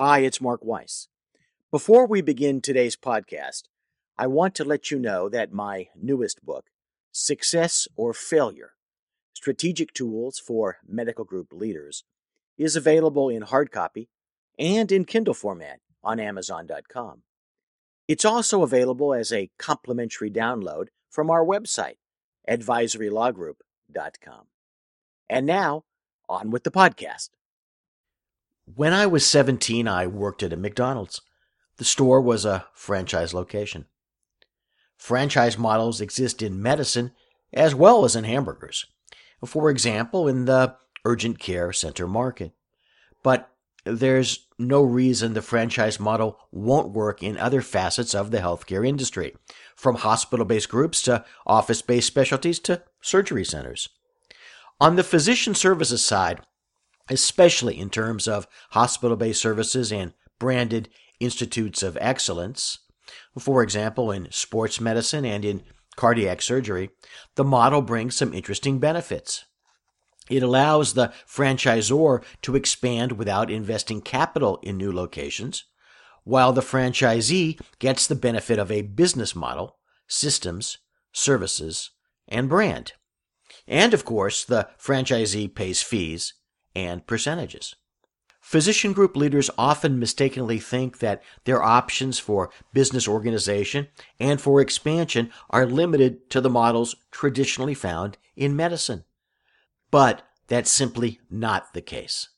Hi, it's Mark Weiss. Before we begin today's podcast, I want to let you know that my newest book, Success or Failure Strategic Tools for Medical Group Leaders, is available in hard copy and in Kindle format on Amazon.com. It's also available as a complimentary download from our website, advisorylawgroup.com. And now, on with the podcast. When I was 17, I worked at a McDonald's. The store was a franchise location. Franchise models exist in medicine as well as in hamburgers. For example, in the urgent care center market. But there's no reason the franchise model won't work in other facets of the healthcare industry, from hospital based groups to office based specialties to surgery centers. On the physician services side, especially in terms of hospital based services and branded institutes of excellence, for example, in sports medicine and in cardiac surgery, the model brings some interesting benefits. It allows the franchisor to expand without investing capital in new locations, while the franchisee gets the benefit of a business model, systems, services, and brand. And of course, the franchisee pays fees and percentages. Physician group leaders often mistakenly think that their options for business organization and for expansion are limited to the models traditionally found in medicine. But that's simply not the case.